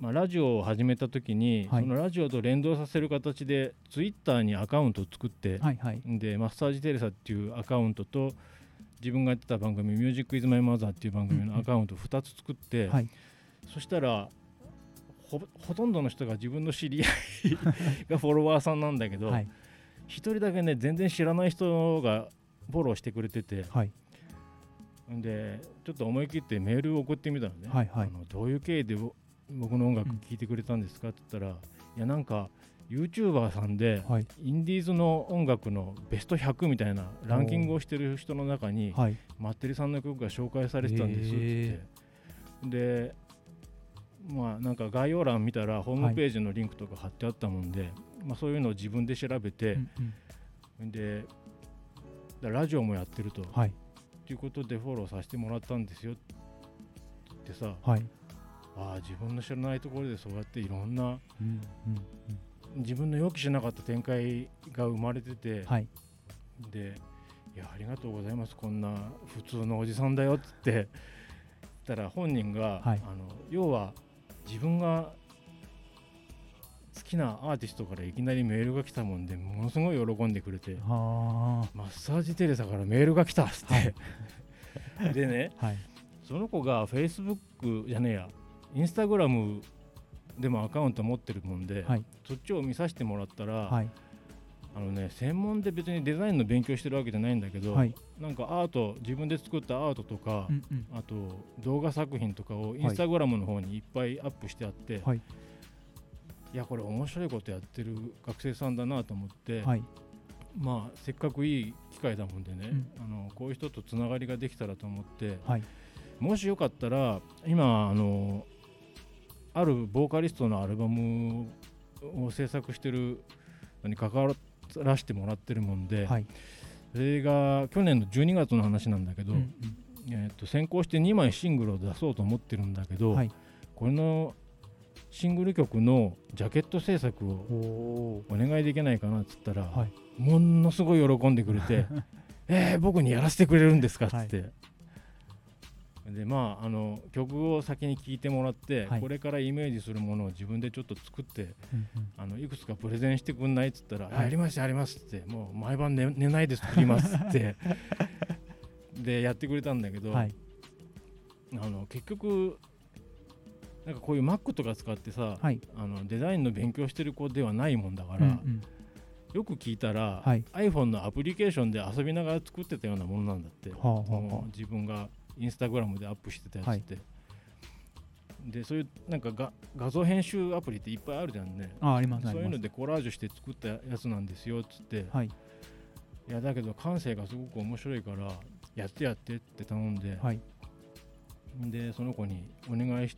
まあ、ラジオを始めた時に、はい、そのラジオと連動させる形でツイッターにアカウントを作って、はいはい、でマッサージテレサっていうアカウントと自分がやってた番組「ミュージックイズマイマザーっていう番組のアカウントを2つ作って、はい、そしたらほとんどの人が自分の知り合い がフォロワーさんなんだけど、はい、1人だけね全然知らない人がフォローしてくれてて、はい、でちょっと思い切ってメールを送ってみたのね、はいはい、あのどういう経緯で僕の音楽聴いてくれたんですかって言ったら、いやなんか YouTuber さんで、はい、インディーズの音楽のベスト100みたいなランキングをしてる人の中に、はい、マッテリさんの曲が紹介されてたんですってでまあなんか概要欄見たらホームページのリンクとか貼ってあったもんで、はい、まあ、そういうのを自分で調べて、うんうん、でラジオもやってると、はい、いうことでフォローさせてもらったんですよ。ってさ、はい、ああ自分の知らないところでそうやっていろんな、うんうんうん、自分の予期しなかった展開が生まれてて、はい、でいやありがとうございます。こんな普通のおじさんだよって言ったら本人が、はい、あの要は自分が好きなアーティストからいきなりメールが来たもんでものすごい喜んでくれて。マッサージテレサからメールが来たっつって、はい、でね、はい、その子がフェイスブックじゃねえやインスタグラムでもアカウント持ってるもんで、はい、そっちを見させてもらったら、はい、あのね、専門で別にデザインの勉強してるわけじゃないんだけど、はい、なんかアート自分で作ったアートとか、うんうん、あと動画作品とかをインスタグラムの方にいっぱいアップしてあって、はい、いやこれ面白いことやってる学生さんだなと思って、まあせっかくいい機会だもんでね、うん、あのこういう人とつながりができたらと思って、もしよかったら今あのあるボーカリストのアルバムを制作してるのに関わらせてもらってるもんで、はい、それが去年の12月の話なんだけど、うんうん、えー、と先行して2枚シングルを出そうと思ってるんだけど、はい、これのシングル曲のジャケット制作をお願いできないかなっつったら、はい、ものすごい喜んでくれて えー、僕にやらせてくれるんですか？っつって、でまああの曲を先に聴いてもらって、はい、これからイメージするものを自分でちょっと作って、うんうん、あのいくつかプレゼンしてくんないっつったら「はい、やりますやります」ってもう毎晩寝寝ないで作りますって でやってくれたんだけど、はい、あの結局なんかこういう Mac とか使ってさ、はい、あのデザインの勉強してる子ではないもんだから、うんうん、よく聞いたら、はい、iPhone のアプリケーションで遊びながら作ってたようなものなんだって、はあはあ、自分がインスタグラムでアップしてたやつって、はい、でそういうなんかが画像編集アプリっていっぱいあるじゃんね。あありますそういうのでコラージュして作ったやつなんですよっつって、はい、いやだけど感性がすごく面白いからやってやってって頼んで、はい、でその子にお願いし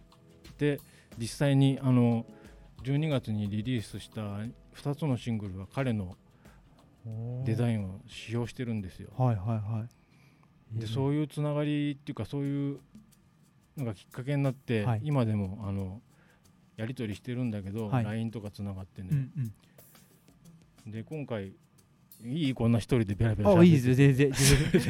て実際にあの12月にリリースした2つのシングルは彼のデザインを使用してるんですよ。はいはいはい、でそういうつながりっていうかそういうのがきっかけになって、はい、今でもあのやり取りしてるんだけど、はい、LINE とかつながってね、うんうん、で今回いいこんな一人でベラベラ喋っていいです。よ全然全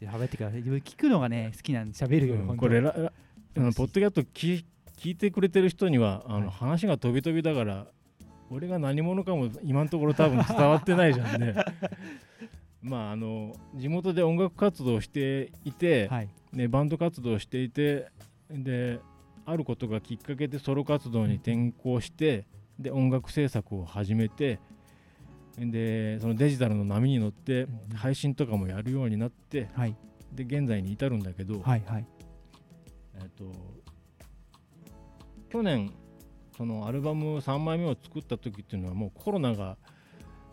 然。喋ってください。聞くのがね好きなんで喋るよ、うん、これララあのポッドキャスト聞聞いてくれてる人にはあの、話が飛び飛びだから俺が何者かも今のところ多分伝わってないじゃんね。まああの地元で音楽活動をしていて、はい、ね、バンド活動をしていてであることがきっかけでソロ活動に転向して、で音楽制作を始めてでそのデジタルの波に乗って配信とかもやるようになって、はい、で現在に至るんだけど、はいはい、えっと去年そのアルバム3枚目を作った時っていうのはもうコロナが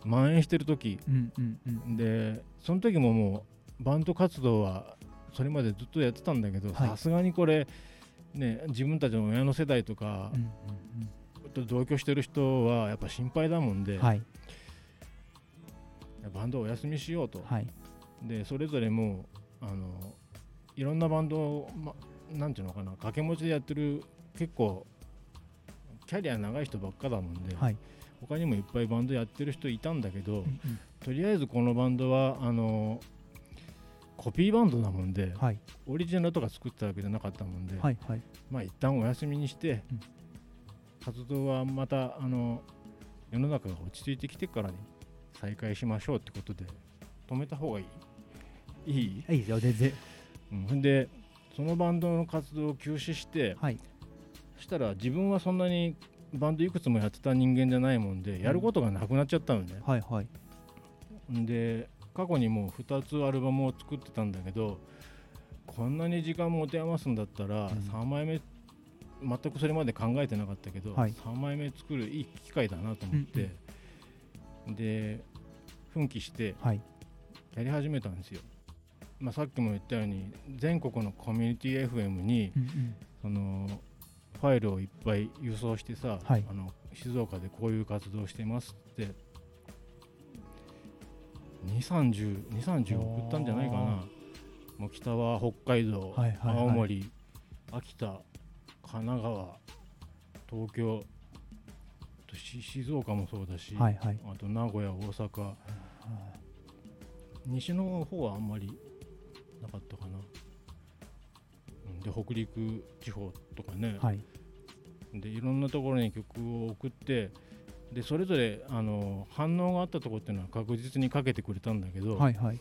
蔓延してる時、うんうんうん、でその時ももうバンド活動はそれまでずっとやってたんだけどさすがにこれね自分たちの親の世代とか、うんうん、同居してる人はやっぱ心配だもんで、はい、バンドをお休みしようと、はい、でそれぞれもうあのいろんなバンドを、ま、なんていうのかな掛け持ちでやってる結構キャリア長い人ばっかだもんで、はい、他にもいっぱいバンドやってる人いたんだけど、うんうん、とりあえずこのバンドはあのコピーバンドなもんで、はい、オリジナルとか作ったわけじゃなかったもんで、はいはい、まあ一旦お休みにして、うん、活動はまたあの世の中が落ち着いてきてからに再開しましょうってことで止めた方がいい。いい？いいですよ全然、うん、でそのバンドの活動を休止して、はい、したら自分はそんなにバンドいくつもやってた人間じゃないもんでやることがなくなっちゃったのね、うん、はいはい。で過去にもう2つアルバムを作ってたんだけどこんなに時間持て余すんだったら3枚目、全くそれまで考えてなかったけど、はい、3枚目作るいい機会だなと思って、うん、で奮起してやり始めたんですよ、まあ、さっきも言ったように全国のコミュニティ FM に、うんうん、そのファイルをいっぱい輸送してさ、はい、あの静岡でこういう活動してますって。230送ったんじゃないかな。もう北は北海道、はいはいはい、青森秋田神奈川東京。静岡もそうだし、はいはい、あと名古屋大阪、西の方はあんまりなかったかなで北陸地方とかね、はい、でいろんなところに曲を送ってでそれぞれあの反応があったところっていうのは確実にかけてくれたんだけど、はいはい、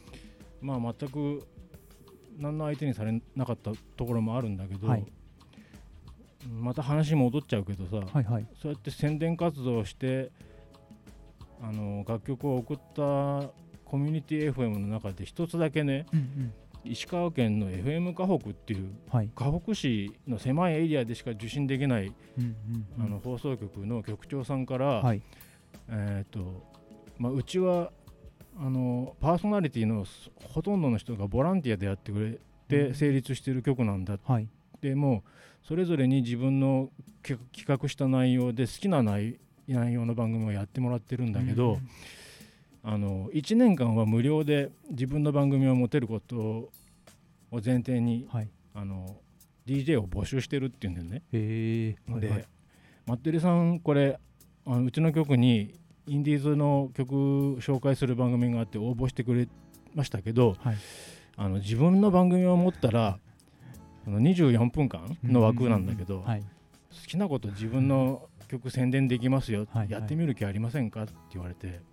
まあ全く何の相手にされなかったところもあるんだけど、はい、また話戻っちゃうけどさ、はいはい、そうやって宣伝活動をしてあの楽曲を送ったコミュニティ FM の中で一つだけね、うんうん石川県の FM 河北っていう、はい、河北市の狭いエリアでしか受信できない、うんうんうん、あの放送局の局長さんから、はい、えーとまあ、うちはあのパーソナリティのほとんどの人がボランティアでやってくれて成立している局なんだ、うん、でもそれぞれに自分の企画した内容で好きな内容の番組をやってもらってるんだけど、うんあの1年間は無料で自分の番組を持てることを前提に、はい、あの DJ を募集してるっていうんだよね。へで、はい、マッテリさんこれあのうちの局にインディーズの曲紹介する番組があって応募してくれましたけど、はい、あの自分の番組を持ったらあの24分間の枠なんだけど、好きなこと自分の曲宣伝できますよ、はい、やってみる気ありませんか？って言われて。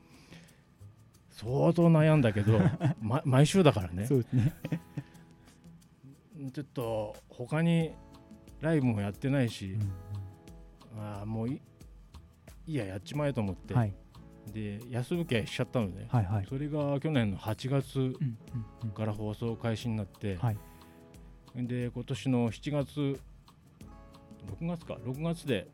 相当悩んだけど、ま、毎週だからね。そうですね。ちょっと他にライブもやってないし、うんああもういいいややっちまえと思って、はい。で安請けしちゃったのね、はいはい。それが去年の8月うんうんうん。から放送開始になって、はい。で今年の7月6月か6月で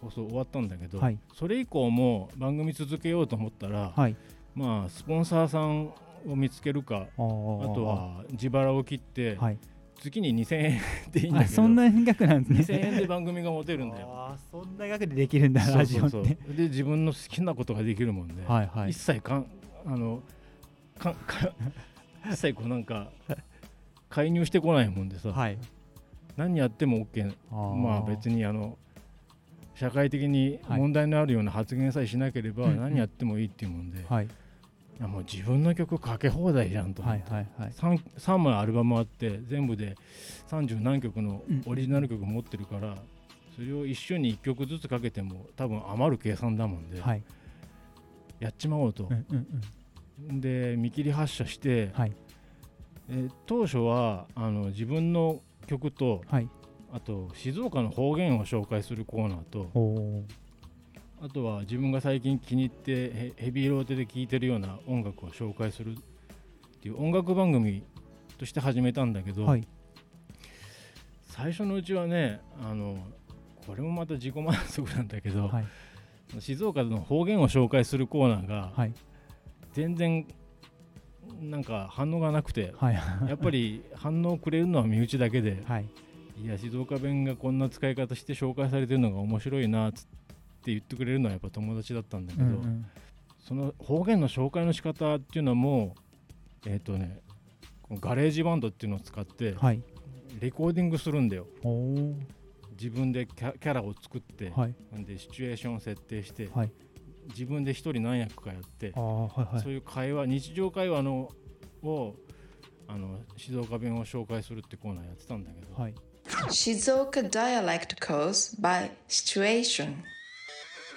放送終わったんだけど、はい。それ以降も番組続けようと思ったら、はいまあスポンサーさんを見つけるかああとは自腹を切って、はい。月に2000円でいいんだあけどそんな額なんですね。2000円で番組が持てるんだよ。そんな額でできるんだラジオって。そうそうで自分の好きなことができるもんで、はいはい。一切かんあのかか一切こうなんか介入してこないもんでさ、はい。何やっても OK まあ別にあの社会的に問題のあるような発言さえしなければはい何やってもいいっていうもんで、いはいやもう自分の曲かけ放題じゃんと思はって、いはいはい。3, 3枚アルバムあって全部で30何曲のうん。オリジナル曲持ってるから、それを一緒に1曲ずつかけても多分余る計算だもんで、はい。やっちまおうと。う、んうんうん。で見切り発車して、はい。えー当初はあの自分の曲とはい。あと静岡の方言を紹介するコーナーとあとは自分が最近気に入ってヘヘビーローテで聴いてるような音楽を紹介するっていう音楽番組として始めたんだけど、はい。最初のうちはねあのこれもまた自己満足なんだけど、はい。静岡の方言を紹介するコーナーがはい。全然なんか反応がなくてはい。やっぱり反応くれるのは身内だけではい。いや静岡弁がこんな使い方して紹介されてるのが面白いなっつって言ってくれるのはやっぱ友達だったんだけど、うんうん。その方言の紹介の仕方っていうのもえっ、とねこのガレージバンドっていうのを使ってはい。レコーディングするんだよ。おお自分でキャキャラを作って、はい。でシチュエーションを設定して、はい。自分で一人何役かやってはいはい。そういう会話日常会話のをあの静岡弁を紹介するってコーナーやってたんだけど、はい。Shizuoka dialect course by situation.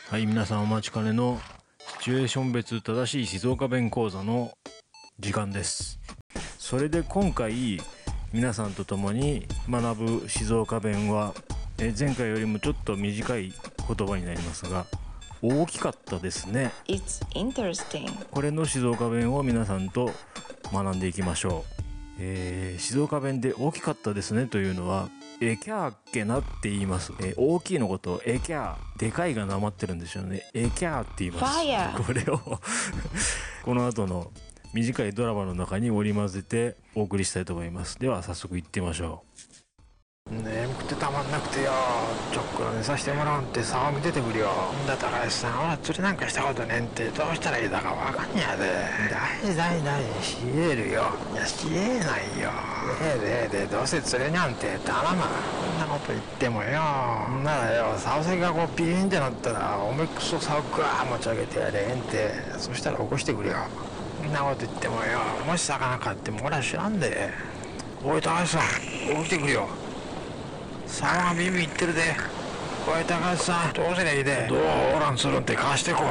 はい、皆さんお待ちかねのシチュエーション別正しい静岡弁講座の時間です。それで今回皆さんと共に学ぶ静岡弁はえ前回よりもちょっと短い言葉になりますが大きかったですね。It's interesting. これの静岡弁を皆さんと学んでいきましょう。えー静岡弁で大きかったですねというのはえキャーっけなって言います、えー大きいのことをえキャーでかいがなまってるんですよね。えキャーって言います。これを この後の短いドラマの中に織り交ぜてお送りしたいと思います。では早速行ってみましょ眠くてたまんなくてよ。ちょっくら寝させてもらうんって騒ぎ出てくるよ。んだ高橋さん俺は釣りなんかしたことねえんって。どうしたらいいだかわかんにゃで。大事大事大事。しえるよ。いやしえないよ。ええでええで。どうせ釣れにゃんて。頼む。こんなこと言ってもよ。んならよ竿先がこうピーンってなったらおめくそ竿グワー持ち上げてやれえんって。そしたら起こしてくれよ。こんなこと言ってもよ。もし魚買っても俺は知らんで。おい高橋さん。起きてくれよ沢がビビ言ってるで。おい高橋さん。どうすりゃいいでどうオランするんって貸してこう。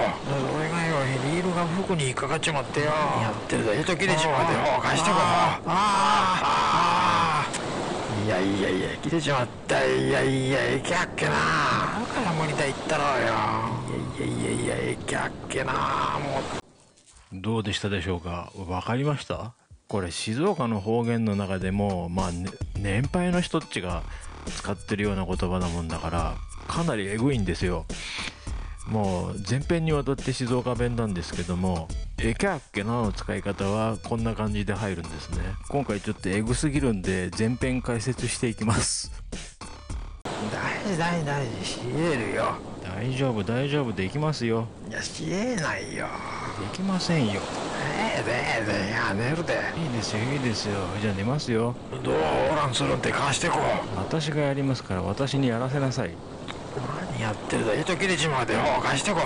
俺がよリールが服に引っかかっちまってよ。やってるで糸切れちまうでよ貸してこう。ああああいやいやいや切れちまった。いやいやえきゃっけな。だから無理だ言ったろうよ。いやいやいやいやえきゃっけな。もうう。どうでしたでしょうか？わかりました？これ静岡の方言の中でもまあ、ね、年配の人っちが使ってるような言葉なもんだからかなりエグいんですよ。もう前編にわたって静岡弁なんですけども「えきゃっけな」の使い方はこんな感じで入るんですね。今回ちょっとエグすぎるんで前編解説していきます。大事大事大事。しえるよ。大丈夫大丈夫。できますよ。いやしえないよ。できませんよいや寝るでいいですよいいですよじゃあ寝ますよどうオランするんって貸してこう私がやりますから私にやらせなさい何やってるだ糸切れちまうでほう貸してこ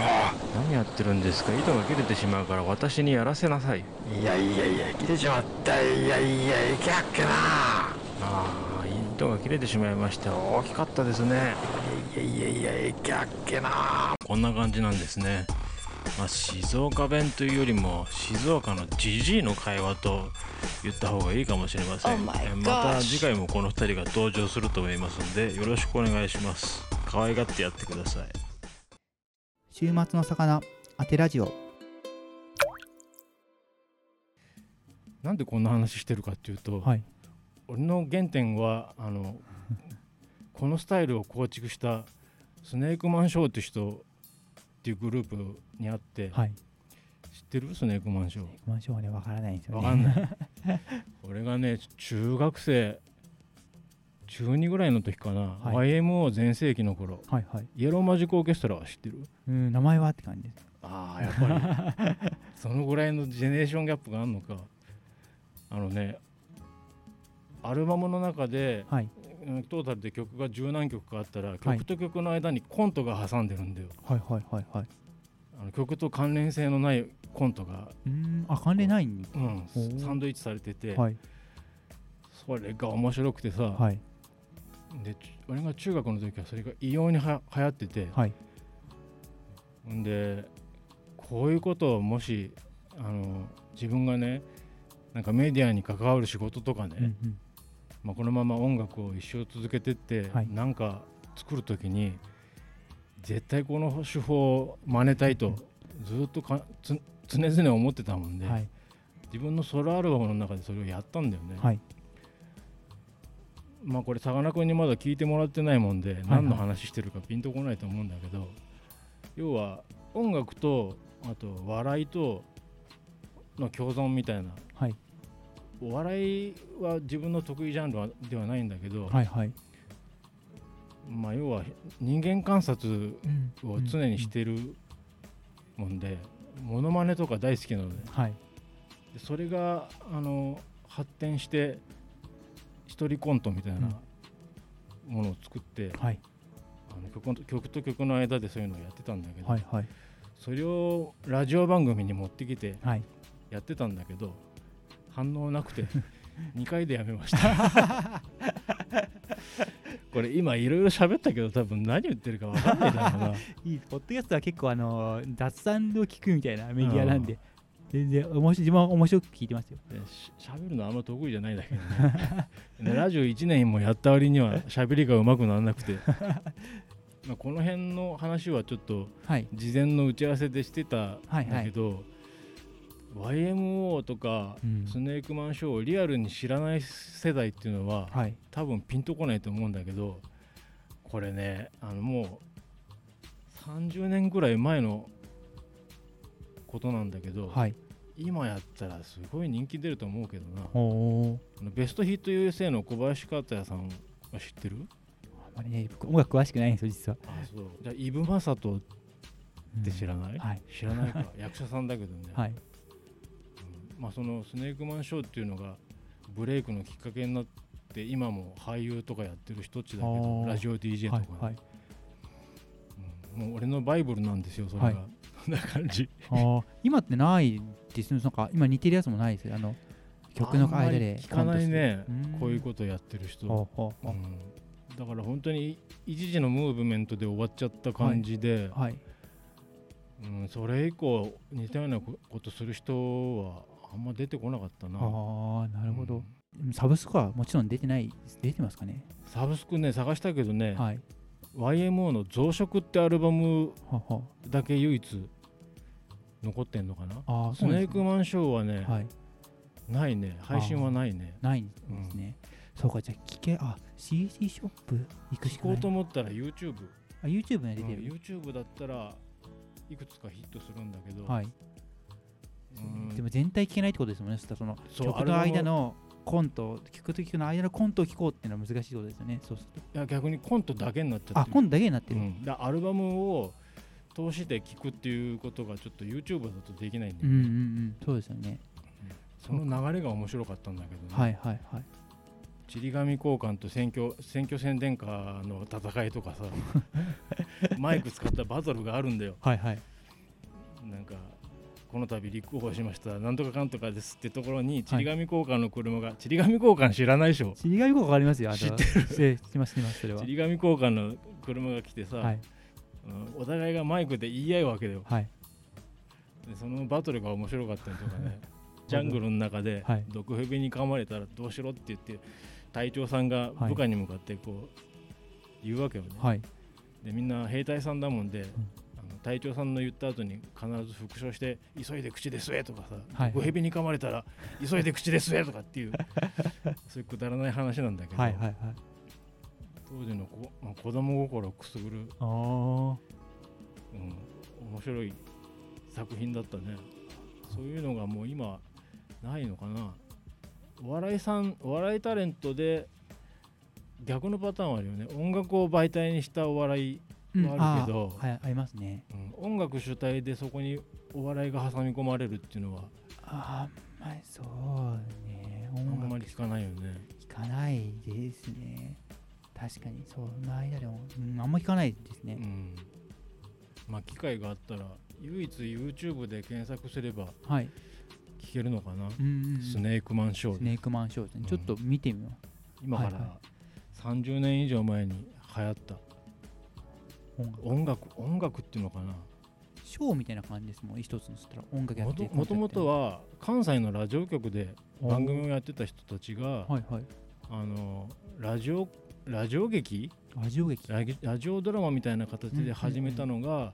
何やってるんですか糸が切れてしまうから私にやらせなさいいやいやいや切れちまったいやいやいけやっけなああ糸が切れてしまいました大きかったですねいやいやいやいけやっけなこんな感じなんですねまあ、静岡弁というよりも静岡のじじいの会話と言った方がいいかもしれません、Oh また次回もこの2人が登場すると思いますのでよろしくお願いします。可愛がってやってください。週末の魚当てラジオ。なんでこんな話してるかっていうと、はい。俺の原点はあのこのスタイルを構築したスネークマンショーって人っていうグループにあって、はい。知ってる？スネークマンショー。マンションはねわからないんですよね。わかんない。俺がね中学生。中2ぐらいの時かな、はい。YMO 全盛期の頃。はいはい。イエローマジックオーケストラは知ってる？うん名前はって感じです。ああやっぱり。そのぐらいのジェネレーションギャップがあるのか。あのねアルバムの中ではい。うんトータルで曲が十何曲かあったらはい。曲と曲の間にコントが挟んでるんだよ、はいはいはいはい。あの曲と関連性のないコントが、うーん。あ関連ないん？うん。サンドイッチされてて、はい。それが面白くてさ、はい。でち俺が中学の時はそれが異様には流行ってて、はい。んでこういうことをもしあの自分がねなんかメディアに関わる仕事とかね、うんうんまあ、このまま音楽を一生続けてって、はい。なんか作る時に絶対この手法を真似たいとずっとかつ常々思ってたもんで、はい。自分のソロアルバムの中でそれをやったんだよね。はい。まあこれさかなクンにまだ聞いてもらってないもんで、はい何の話してるかピンとこないと思うんだけど要は音楽とあと笑いとの共存みたいなはいお笑いは自分の得意ジャンルはではないんだけど、はいはい。まあ要は人間観察うん。を常にしてるもんで、モノマネとか大好きなので。はい。でそれがあの発展して一人コントみたいなものを作って、はい。あの曲と曲と曲の間でそういうのをやってたんだけど、はいはい。それをラジオ番組に持ってきてはい。やってたんだけど反応なくて 2回でやめました。これ今いろいろ喋ったけど多分何言ってるか分かんないだろうな。いいポッドキャストは結構あの雑談を聞くみたいなメディアなんで、全然面白い自分は面白く聞いてますよ。でし喋るのあんま得意じゃないんだけどね。でラジオ1年もやった割には喋りがうまくならなくて。まあこの辺の話はちょっとはい。事前の打ち合わせでしてたんはいだけど、YMO とかうん。スネークマンショーをリアルに知らない世代っていうのははい。多分ピンとこないと思うんだけどこれねあのもう30年ぐらい前のことなんだけど、はい。今やったらすごい人気出ると思うけどな。ベストヒット USA の小林克也さんは知ってる？あまりね僕音楽詳しくないんですよ実は。あそう。じゃあイブ・マサトって知らない、はい。知らないか。役者さんだけどね、はい。うんまあ、そのスネークマンショーっていうのがブレイクのきっかけになって今も俳優とかやってる人っちだけどラジオ DJ とかね、はいはい。うん。もう俺のバイブルなんですよそれが、はい。そんな感じ。今ってないですね。なんか今似てるやつもないですよ。あの曲の間で。聞かないね。こういうことやってる人、ほうん。だから本当に一時のムーブメントで終わっちゃった感じで、うはい。うん、それ以降似たようなことする人は出てこなかったな。ああなるほど。うん、サブスクはもちろん出てない出てますかね？サブスクね探したけどね、はい。YMO の「増殖」ってアルバムだけ唯一残ってんのかな？ああスネークマンショーはね、はい。ないね。配信はないね。ないんですね、そうかじゃあ聞けあ CD ショップ行くし聞こかない。うと思ったら YouTube、あ YouTube にうん出てる、YouTube だったらいくつかヒットするんだけど、はい。うんでも全体聞けないってことですもんね。その曲の間のコント曲と曲の間のコントを聞こうっていうのは難しいことですよね。そうすると。いや逆にコントだけになっちゃってる。あコントだけになってる、うん、だアルバムを通して聞くっていうことがちょっと YouTube だとできないんだうん、うんよね、うん。そうですよね。その流れが面白かったんだけどね、はいはいはい。ちり紙交換と選挙選挙宣伝カーの戦いとかさ。マイク使ったバトルがあるんだよ。はいはい。なんかこの度立候補しましたなんとかかんとかですってところにちり紙交換の車が、ちり紙交換知らないでしょ。知り合い効果ありますよ知ってる。知ってます知ってますそれは。ちり紙交換の車が来てさ、はい。うんお互いがマイクで言い合うわけだよ。はい。でそのバトルが面白かったりとかね ジャングルの中ではい。毒蛇に噛まれたらどうしろって言って隊長さんが部下に向かってこう言うわけよね、はい。でみんな兵隊さんだもんで、あの隊長さんの言った後に必ず復唱して「急いで口で吸え」とかさ「はい。毒蛇に噛まれたら急いで口で吸え」とかっていう そういうくだらない話なんだけど、はいはいはい。当時のこ、まあ、子供心をくすぐる、ああうん、面白い作品だったね。そういうのがもう今ないのかな。お笑いさんお笑いタレントで逆のパターンはあるよね。音楽を媒体にしたお笑い、うん。あるけどあー。はいありますね。うん、音楽主体でそこにお笑いが挟み込まれるっていうのはああまあそうね。あ音楽。んまり聞かないよね。聞かないですね。確かにその間でも、うん、あんま聞かないですね、うん。まあ機会があったら唯一 YouTube で検索すればはい、聞けるのかな、うんうんうん、スネークマンショースネークマンショーで。すね、うん。ちょっと見てみよ今からはいは30年以上前に流行った。う音楽。音楽っていうのかな？ショーみたいな感じですもん一つのそしたら音楽やもってともともとは関西のラジオ局でお番組をやってた人たちがはいはい。あのラジオラジオ劇？ラジオ劇。ラジオドラマみたいな形で始めたのが、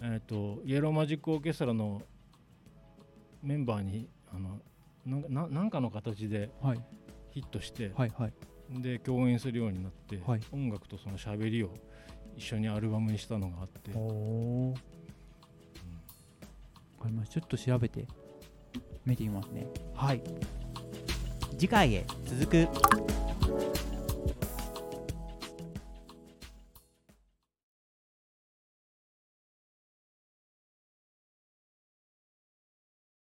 えー、とイエローマジックオーケストラのメンバーにあのなななんかの形ではい。ヒットして、はいはい。で共演するようになって、はい。音楽とその喋りを一緒にアルバムにしたのがあって、おおわかりました。ちょっと調べて見てみますね。はい。次回へ続く